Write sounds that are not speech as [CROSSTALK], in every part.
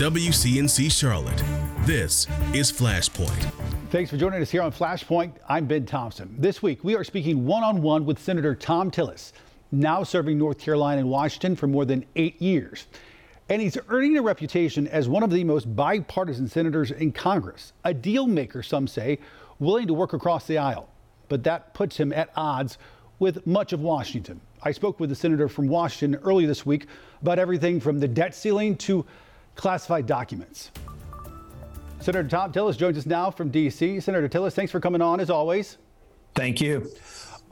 WCNC Charlotte, this is Flashpoint. Thanks for joining us here on Flashpoint. I'm Ben Thompson. This week, we are speaking one on one with Senator Thom Tillis, now serving North Carolina and Washington for more than eight years. And he's earning a reputation as one of the most bipartisan senators in Congress, a deal maker, some say, willing to work across the aisle. But that puts him at odds with much of Washington. I spoke with the senator from Washington earlier this week about everything from the debt ceiling to classified documents. Senator Thom Tillis joins us now from D.C. Senator Tillis, thanks for coming on as always. Thank you.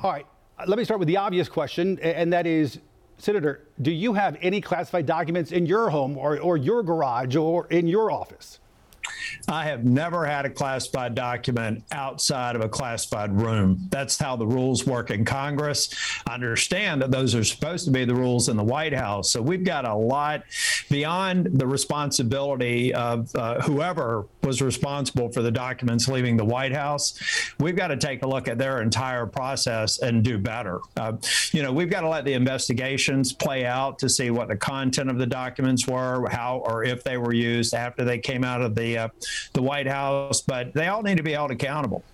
All right, let me start with the obvious question, and that is Senator, do you have any classified documents in your home or, or your garage or in your office? I have never had a classified document outside of a classified room. That's how the rules work in Congress. I understand that those are supposed to be the rules in the White House. So we've got a lot beyond the responsibility of uh, whoever was responsible for the documents leaving the White House. We've got to take a look at their entire process and do better. Uh, you know, we've got to let the investigations play out to see what the content of the documents were, how or if they were used after they came out of the uh, the White House, but they all need to be held accountable.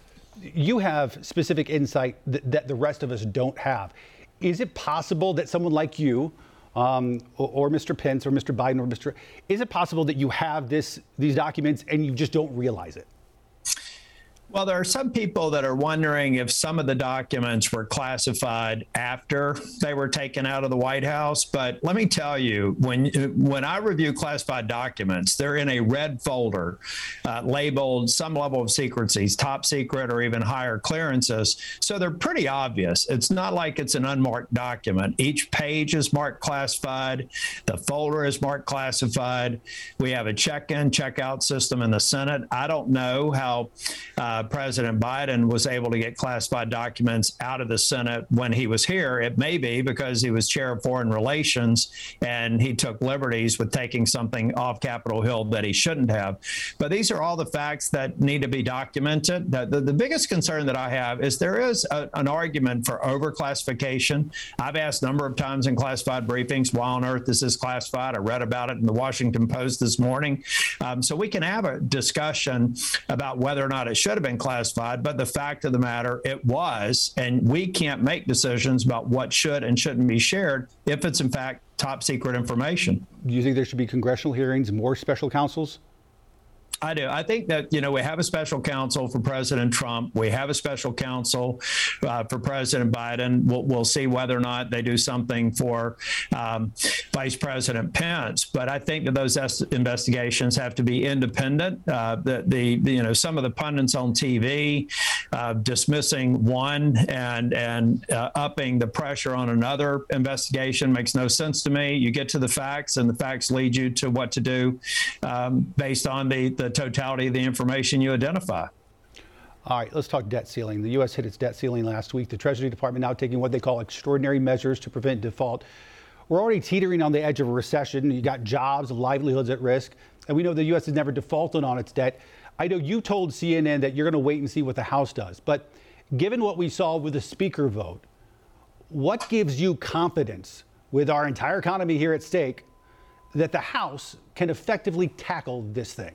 You have specific insight that, that the rest of us don't have. Is it possible that someone like you, um, or, or, Mr. Pence, or Mr. Biden, or Mr. Is it possible that you have this these documents and you just don't realize it? Well, there are some people that are wondering if some of the documents were classified after they were taken out of the White House. But let me tell you, when when I review classified documents, they're in a red folder uh, labeled some level of secrecy, top secret, or even higher clearances. So they're pretty obvious. It's not like it's an unmarked document. Each page is marked classified. The folder is marked classified. We have a check-in, check-out system in the Senate. I don't know how. Uh, President Biden was able to get classified documents out of the Senate when he was here. It may be because he was chair of foreign relations and he took liberties with taking something off Capitol Hill that he shouldn't have. But these are all the facts that need to be documented. The, the, the biggest concern that I have is there is a, an argument for overclassification. I've asked a number of times in classified briefings, why on earth is this classified? I read about it in the Washington Post this morning. Um, so we can have a discussion about whether or not it should have been classified, but the fact of the matter, it was. And we can't make decisions about what should and shouldn't be shared if it's in fact top secret information. Do you think there should be congressional hearings, more special counsels? I do. I think that, you know, we have a special counsel for President Trump. We have a special counsel uh, for President Biden. We'll, we'll, see whether or not they do something for um, Vice President Pence. But I think that those investigations have to be independent. Uh, the, the, you know, some of the pundits on TV uh, dismissing one and, and uh, upping the pressure on another investigation makes no sense to me. You get to the facts, and the facts lead you to what to do um, based on the, the totality of the information you identify. All right, let's talk debt ceiling. The U.S. hit its debt ceiling last week. The Treasury Department now taking what they call extraordinary measures to prevent default. We're already teetering on the edge of a recession. You got jobs, livelihoods at risk, and we know the U.S. has never defaulted on its debt. I know you told CNN that you're going to wait and see what the House does, but given what we saw with the speaker vote, what gives you confidence with our entire economy here at stake that the House can effectively tackle this thing?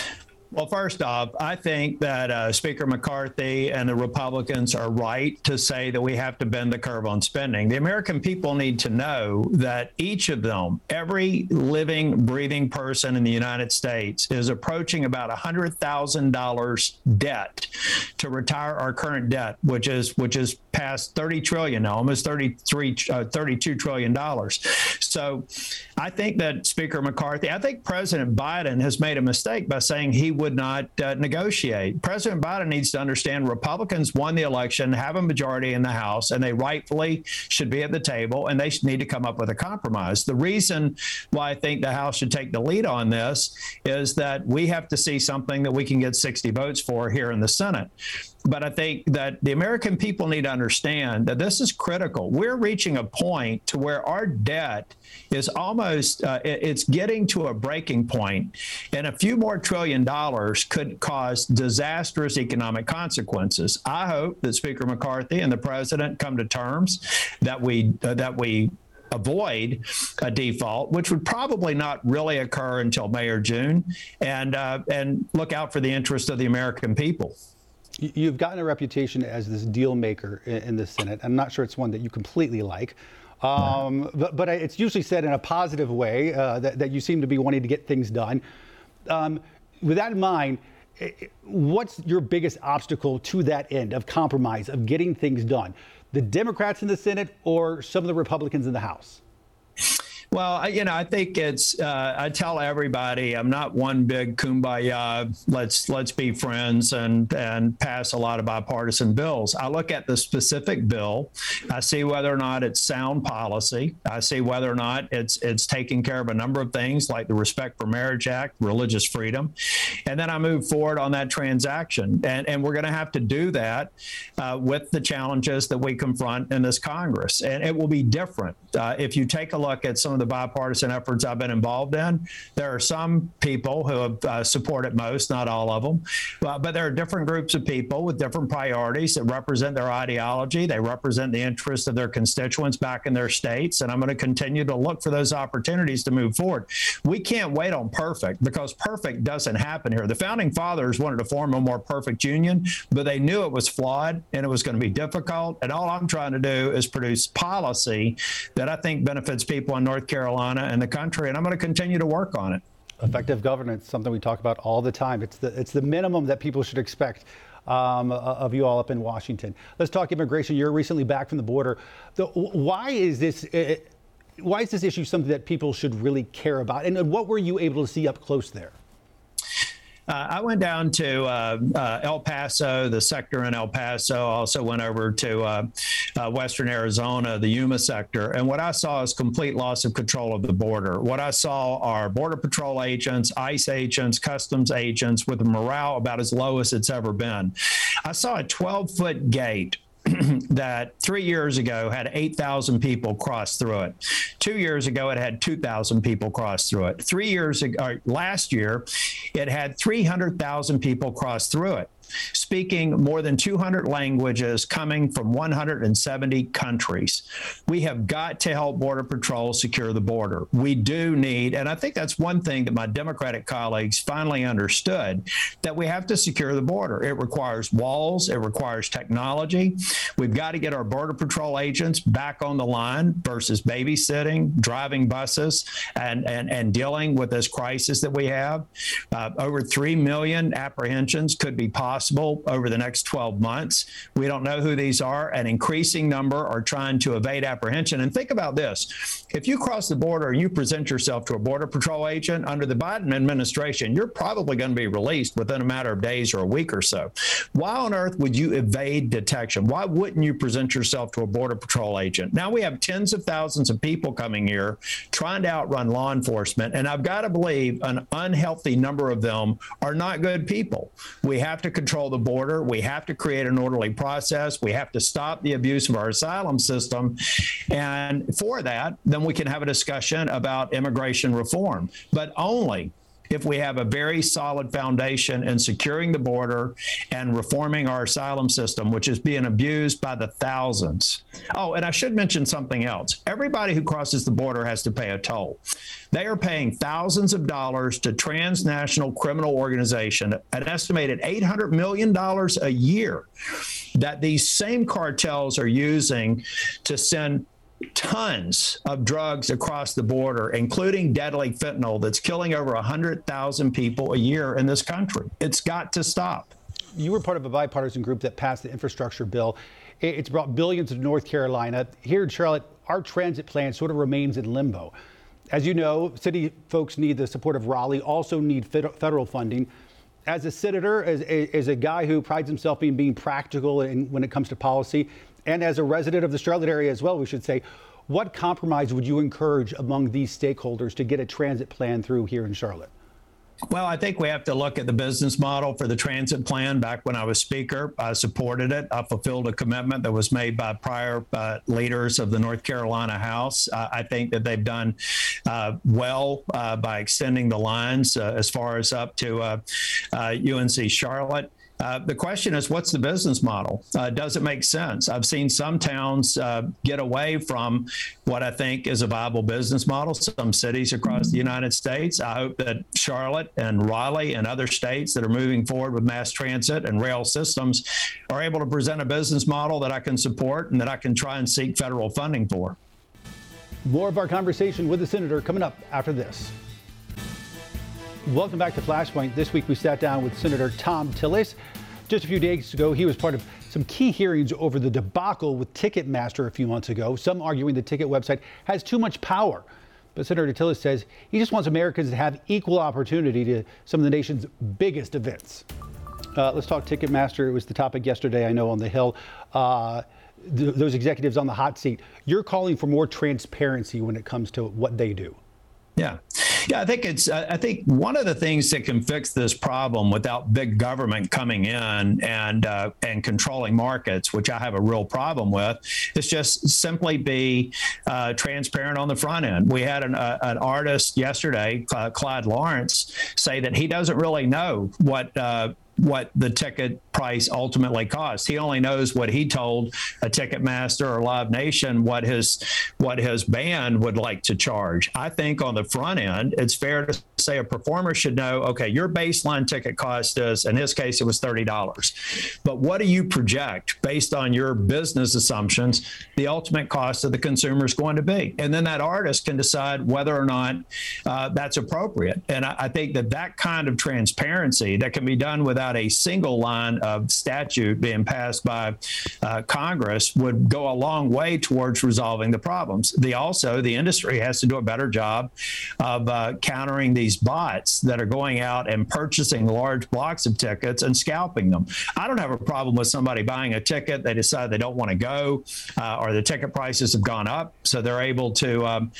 Well, first off, I think that uh, Speaker McCarthy and the Republicans are right to say that we have to bend the curve on spending. The American people need to know that each of them, every living, breathing person in the United States, is approaching about $100,000 debt to retire our current debt, which is which is past 30 trillion now, almost 33, uh, 32 trillion dollars. So, I think that Speaker McCarthy, I think President Biden has made a mistake by saying he would not uh, negotiate. President Biden needs to understand Republicans won the election, have a majority in the House, and they rightfully should be at the table, and they need to come up with a compromise. The reason why I think the House should take the lead on this is that we have to see something that we can get 60 votes for here in the Senate. But I think that the American people need to understand that this is critical. We're reaching a point to where our debt is almost uh, it's getting to a breaking point, and a few more trillion dollars could cause disastrous economic consequences. I hope that Speaker McCarthy and the president come to terms that we uh, that we avoid a default, which would probably not really occur until May or June, and uh, and look out for the interest of the American people. You've gotten a reputation as this deal maker in the Senate. I'm not sure it's one that you completely like. Um, but, but, it's usually said in a positive way uh, that, that, you seem to be wanting to get things done. Um, with that in mind, eh, eh, what's your biggest obstacle to that end of compromise, of getting things done? The Democrats in the Senate or some of the Republicans in the House? Well, you know, I think it's. Uh, I tell everybody, I'm not one big kumbaya. Let's let's be friends and and pass a lot of bipartisan bills. I look at the specific bill. I see whether or not it's sound policy. I see whether or not it's it's taking care of a number of things like the Respect for Marriage Act, religious freedom, and then I move forward on that transaction. And and we're going to have to do that uh, with the challenges that we confront in this Congress. And it will be different uh, if you take a look at some of the bipartisan efforts I've been involved in. There are some people who have uh, supported most, not all of them, but, but there are different groups of people with different priorities that represent their ideology. They represent the interests of their constituents back in their states, and I'm going to continue to look for those opportunities to move forward. We can't wait on perfect because perfect doesn't happen here. The founding fathers wanted to form a more perfect union, but they knew it was flawed and it was going to be difficult. And all I'm trying to do is produce policy that I think benefits people in North Carolina and the country, and I'm going to continue to work on it. Effective governance, something we talk about all the time. It's the it's the minimum that people should expect. Um, of you all up in Washington. Let's talk immigration. You're recently back from the border. The, why is this? Uh, why is this issue something that people should really care about? And what were you able to see up close there? Uh, I went down to uh, uh, El Paso, the sector in El Paso. Also went over to uh, Western Arizona, the Yuma sector. And what I saw is complete loss of control of the border. What I saw are Border Patrol agents, ICE agents, Customs agents with a morale about as low as it's ever been. I saw a 12 foot gate [CLEARS THROAT] that three years ago had 8,000 people cross through it. Two years ago, it had 2,000 people cross through it. Three years ago, last year, it had 300,000 people cross through it speaking more than 200 languages coming from 170 countries. We have got to help Border Patrol secure the border. We do need, and I think that's one thing that my Democratic colleagues finally understood that we have to secure the border. It requires walls, it requires technology. We've got to get our Border Patrol agents back on the line versus babysitting, driving buses, and, and, and dealing with this crisis that we have. Uh, over 3 million apprehensions could be possible possible over the next 12 months. We don't know who these are. An increasing number are trying to evade apprehension. And think about this if you cross the border and you present yourself to a Border Patrol agent under the Biden administration, you're probably going to be released within a matter of days or a week or so. Why on earth would you evade detection? Why wouldn't you present yourself to a Border Patrol agent? Now we have tens of thousands of people coming here trying to outrun law enforcement. And I've got to believe an unhealthy number of them are not good people. We have to control control the border. We have to create an orderly process. We have to stop the abuse of our asylum system. And for that, then we can have a discussion about immigration reform, but only if we have a very solid foundation in securing the border and reforming our asylum system, which is being abused by the thousands. Oh, and I should mention something else. Everybody who crosses the border has to pay a toll. They are paying thousands of dollars to transnational criminal organization, an estimated $800 million a year that these same cartels are using to send tons of drugs across the border, including deadly fentanyl that's killing over 100,000 people a year in this country. It's got to stop. You were part of a bipartisan group that passed the infrastructure bill. It's brought billions to North Carolina. Here in Charlotte, our transit plan sort of remains in limbo. As you know, city folks need the support of Raleigh, also need federal funding. As a senator, as a, as a guy who prides himself in being practical in, when it comes to policy, and as a resident of the Charlotte area as well, we should say, what compromise would you encourage among these stakeholders to get a transit plan through here in Charlotte? Well, I think we have to look at the business model for the transit plan. Back when I was speaker, I supported it. I fulfilled a commitment that was made by prior uh, leaders of the North Carolina House. Uh, I think that they've done uh, well uh, by extending the lines uh, as far as up to UNC uh, Charlotte. Uh, the question is, what's the business model? Uh, does it make sense? I've seen some towns uh, get away from what I think is a viable business model. Some cities across the United States. I hope that Charlotte and Raleigh and other states that are moving forward with mass transit and rail systems are able to present a business model that I can support and that I can try and seek federal funding for. More of our conversation with the senator coming up after this. Welcome back to Flashpoint. This week we sat down with Senator Thom Tillis. Just a few days ago, he was part of some key hearings over the debacle with Ticketmaster a few months ago, some arguing the ticket website has too much power. But Senator Tillis says he just wants Americans to have equal opportunity to some of the nation's biggest events. Uh, let's talk Ticketmaster. It was the topic yesterday, I know, on the Hill. Uh, th- those executives on the hot seat. You're calling for more transparency when it comes to what they do. Yeah. Yeah, I think it's. I think one of the things that can fix this problem without big government coming in and uh, and controlling markets, which I have a real problem with, is just simply be uh, transparent on the front end. We had an, uh, an artist yesterday, Clyde Lawrence, say that he doesn't really know what uh, what the ticket price ultimately cost. He only knows what he told a Ticketmaster or Live Nation what his what his band would like to charge. I think on the front end, it's fair to say a performer should know, okay, your baseline ticket cost is, in his case, it was $30. But what do you project based on your business assumptions, the ultimate cost of the consumer is going to be? And then that artist can decide whether or not uh, that's appropriate. And I, I think that that kind of transparency that can be done without a single line of statute being passed by uh, Congress would go a long way towards resolving the problems. The also the industry has to do a better job of uh, countering these bots that are going out and purchasing large blocks of tickets and scalping them. I don't have a problem with somebody buying a ticket. They decide they don't want to go, uh, or the ticket prices have gone up, so they're able to um,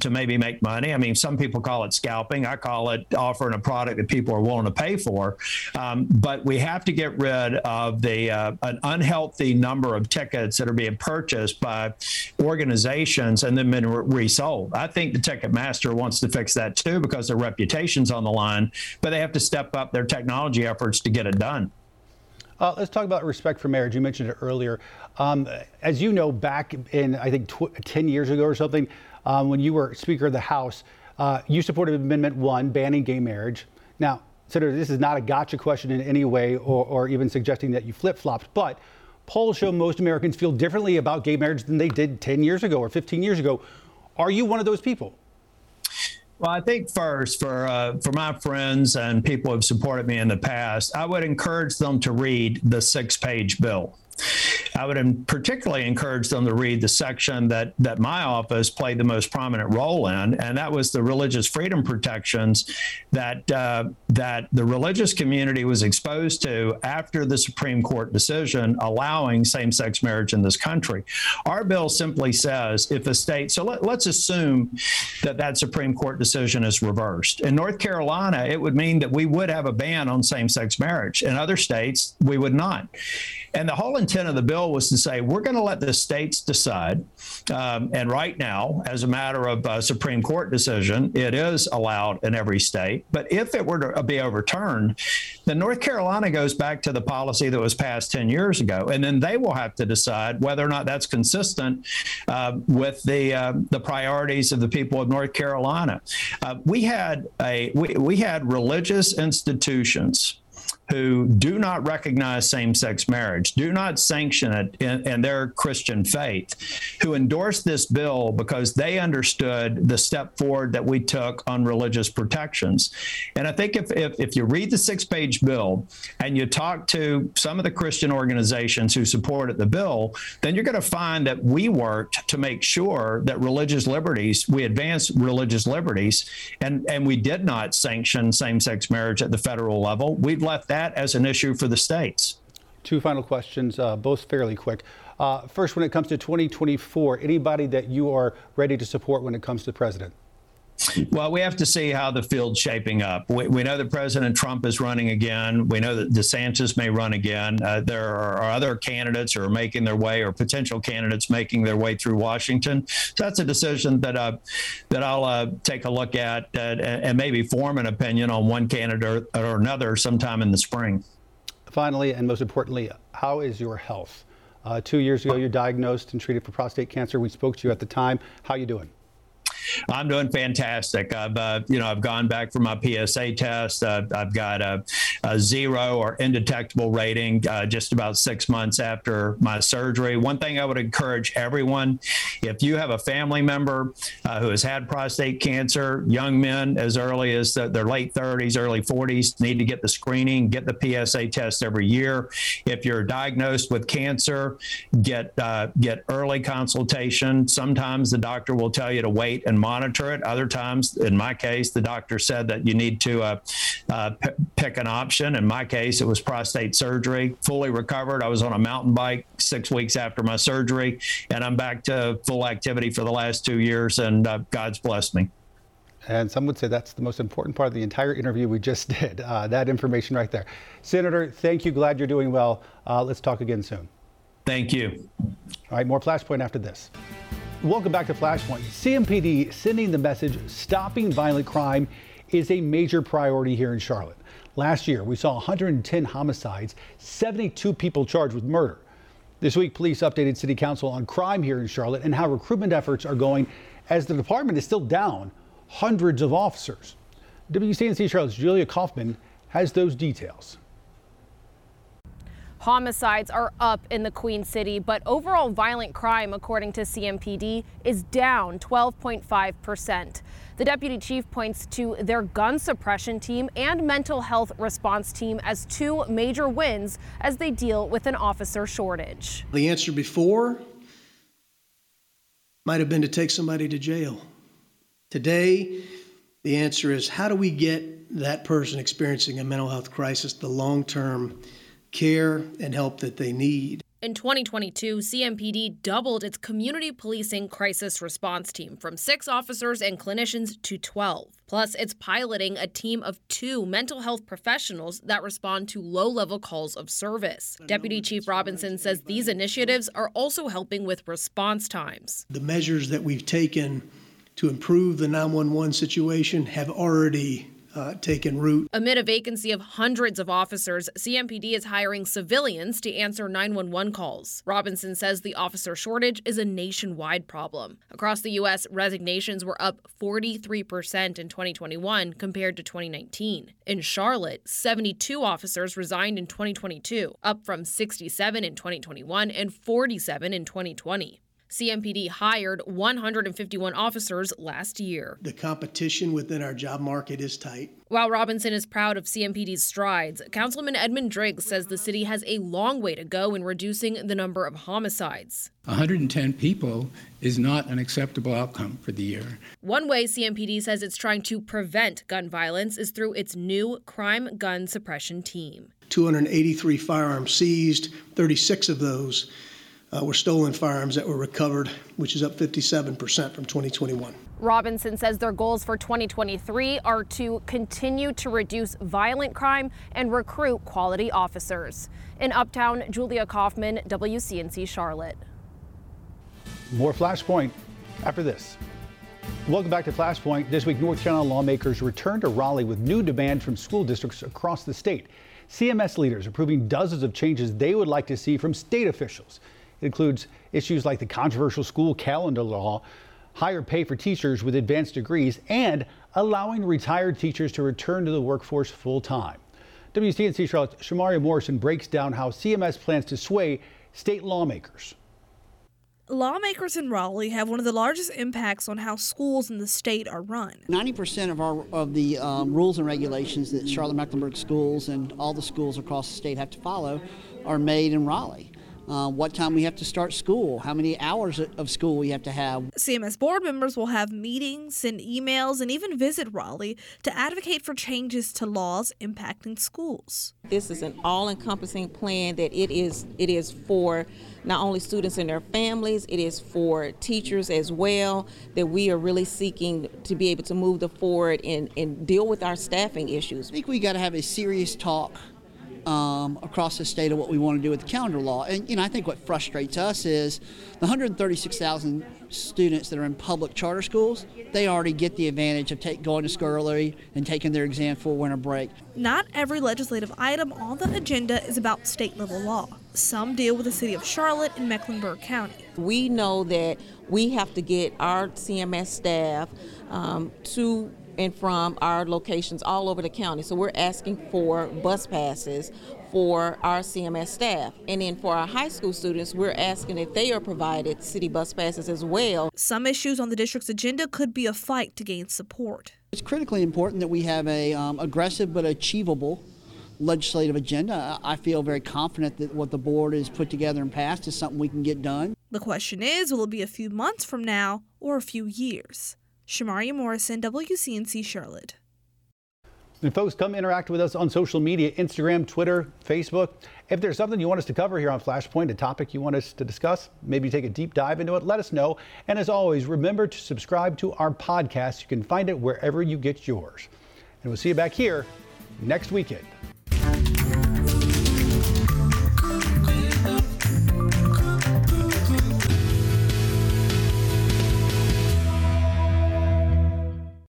to maybe make money. I mean, some people call it scalping. I call it offering a product that people are willing to pay for. Um, but we have to get rid of the uh, an unhealthy number of tickets that are being purchased by organizations and then been re- resold. I think the Ticketmaster wants to fix that too because their reputation's on the line, but they have to step up their technology efforts to get it done. Uh, let's talk about respect for marriage. You mentioned it earlier. Um, as you know, back in I think tw- 10 years ago or something, um, when you were Speaker of the House, uh, you supported Amendment 1 banning gay marriage. Now, Senator, this is not a gotcha question in any way or, or even suggesting that you flip flopped, but polls show most Americans feel differently about gay marriage than they did 10 years ago or 15 years ago. Are you one of those people? Well, I think first for uh, for my friends and people who have supported me in the past, I would encourage them to read the six-page bill. I would particularly encourage them to read the section that that my office played the most prominent role in, and that was the religious freedom protections that uh, that the religious community was exposed to after the Supreme Court decision allowing same-sex marriage in this country. Our bill simply says if a state, so let, let's assume that that Supreme Court decision is reversed. In North Carolina, it would mean that we would have a ban on same-sex marriage. In other states, we would not. And the whole intent of the bill was to say we're going to let the states decide. Um, and right now, as a matter of uh, Supreme Court decision, it is allowed in every state. But if it were to be overturned, then North Carolina goes back to the policy that was passed 10 years ago. And then they will have to decide whether or not that's consistent uh, with the, uh, the priorities of the people of North Carolina. Uh, we had a we, we had religious institutions who do not recognize same sex marriage, do not sanction it in, in, their Christian faith, who endorsed this bill because they understood the step forward that we took on religious protections. And I think if, if, if you read the six page bill and you talk to some of the Christian organizations who supported the bill, then you're going to find that we worked to make sure that religious liberties, we advanced religious liberties, and, and we did not sanction same sex marriage at the federal level. We've left that that as an issue for the states. Two final questions, uh, both fairly quick. Uh, first, when it comes to 2024, anybody that you are ready to support when it comes to the president? Well, we have to see how the field's shaping up. We, we, know that President Trump is running again. We know that DeSantis may run again. Uh, there are other candidates who are making their way, or potential candidates making their way through Washington. So that's a decision that uh, that I'll uh, take a look at uh, and maybe form an opinion on one candidate or another sometime in the spring. finally, and most importantly, how is your health? Uh, two years ago, you're diagnosed and treated for prostate cancer. We spoke to you at the time. How are you doing? I'm doing fantastic. I've, uh, you know, I've gone back for my PSA test. Uh, I've got a, a, zero or indetectable rating uh, just about six months after my surgery. One thing I would encourage everyone, if you have a family member uh, who has had prostate cancer, young men as early as the, their late 30s, early 40s, need to get the screening, get the PSA test every year. If you're diagnosed with cancer, get uh, get early consultation. Sometimes the doctor will tell you to wait and monitor it. Other times, in my case, the doctor said that you need to uh, uh, p- pick an option. In my case, it was prostate surgery. Fully recovered. I was on a mountain bike six weeks after my surgery, and I'm back to full activity for the last two years, and uh, God's blessed me. And some would say that's the most important part of the entire interview we just [LAUGHS] did. Uh, that information right there. Senator, thank you. Glad you're doing well. Uh, let's talk again soon. Thank you. All right, more Flashpoint after this. Welcome back to Flashpoint. CMPD sending the message stopping violent crime is a major priority here in Charlotte. Last year, we saw 110 homicides, 72 people charged with murder. This week, police updated City Council on crime here in Charlotte and how recruitment efforts are going as the department is still down hundreds of officers. WCNC Charlotte's Julia Kaufman has those details. Homicides are up in the Queen City, but overall violent crime, according to CMPD, is down 12.5%. The deputy chief points to their gun suppression team and mental health response team as two major wins as they deal with an officer shortage. The answer before might have been to take somebody to jail. Today, the answer is how do we get that person experiencing a mental health crisis the long term care and help that they need. In 2022, CMPD doubled its community policing crisis response team from six officers and clinicians to 12. Plus, it's piloting a team of two mental health professionals that respond to low level calls of service. Deputy Chief Robinson says these initiatives are also helping with response times. The measures that we've taken to improve the 911 situation have already uh, taken root. Amid a vacancy of hundreds of officers, CMPD is hiring civilians to answer 911 calls. Robinson says the officer shortage is a nationwide problem. Across the U.S., resignations were up 43% in 2021 compared to 2019. In Charlotte, 72 officers resigned in 2022, up from 67 in 2021 and 47 in 2020. CMPD hired 151 officers last year. The competition within our job market is tight. While Robinson is proud of CMPD's strides, Councilman Edmund Driggs says the city has a long way to go in reducing the number of homicides. 110 people is not an acceptable outcome for the year. One way CMPD says it's trying to prevent gun violence is through its new crime gun suppression team. 283 firearms seized, 36 of those uh, were stolen firearms that were recovered, which is up 57% from 2021. Robinson says their goals for 2023 are to continue to reduce violent crime and recruit quality officers. In Uptown, Julia Kaufman, WCNC Charlotte. More Flashpoint after this. Welcome back to Flashpoint. This week, North Carolina lawmakers returned to Raleigh with new demand from school districts across the state. CMS leaders approving dozens of changes they would like to see from state officials. It includes issues like the controversial school calendar law, higher pay for teachers with advanced degrees, and allowing retired teachers to return to the workforce full time. WCNC Charlotte's Shamaria Morrison breaks down how CMS plans to sway state lawmakers. Lawmakers in Raleigh have one of the largest impacts on how schools in the state are run. 90% of our of the um, rules and regulations that Charlotte Mecklenburg schools and all the schools across the state have to follow are made in Raleigh uh, what time we have to start school, how many hours of school we have to have. CMS board members will have meetings, send emails, and even visit Raleigh to advocate for changes to laws impacting schools. This is an all-encompassing plan that it is it is for not only students and their families, it is for teachers as well, that we are really seeking to be able to move the forward and, and deal with our staffing issues. I think we got to have a serious talk um, across the state of what we want to do with the calendar law. And you know, I think what frustrates us is the 136,000 students that are in public charter schools, they already get the advantage of take, going to school early and taking their exam for winter break. Not every legislative item on the agenda is about state level law. Some deal with the city of Charlotte and Mecklenburg County. We know that we have to get our CMS staff um, to and from our locations all over the county. So we're asking for bus passes for our CMS staff. And then for our high school students, we're asking if they are provided city bus passes as well. Some issues on the district's agenda could be a fight to gain support. It's critically important that we have a um, aggressive but achievable legislative agenda. I feel very confident that what the board has put together and passed is something we can get done. The question is, will it be a few months from now or a few years? Shamaria Morrison, WCNC Charlotte. And folks, come interact with us on social media Instagram, Twitter, Facebook. If there's something you want us to cover here on Flashpoint, a topic you want us to discuss, maybe take a deep dive into it, let us know. And as always, remember to subscribe to our podcast. You can find it wherever you get yours. And we'll see you back here next weekend.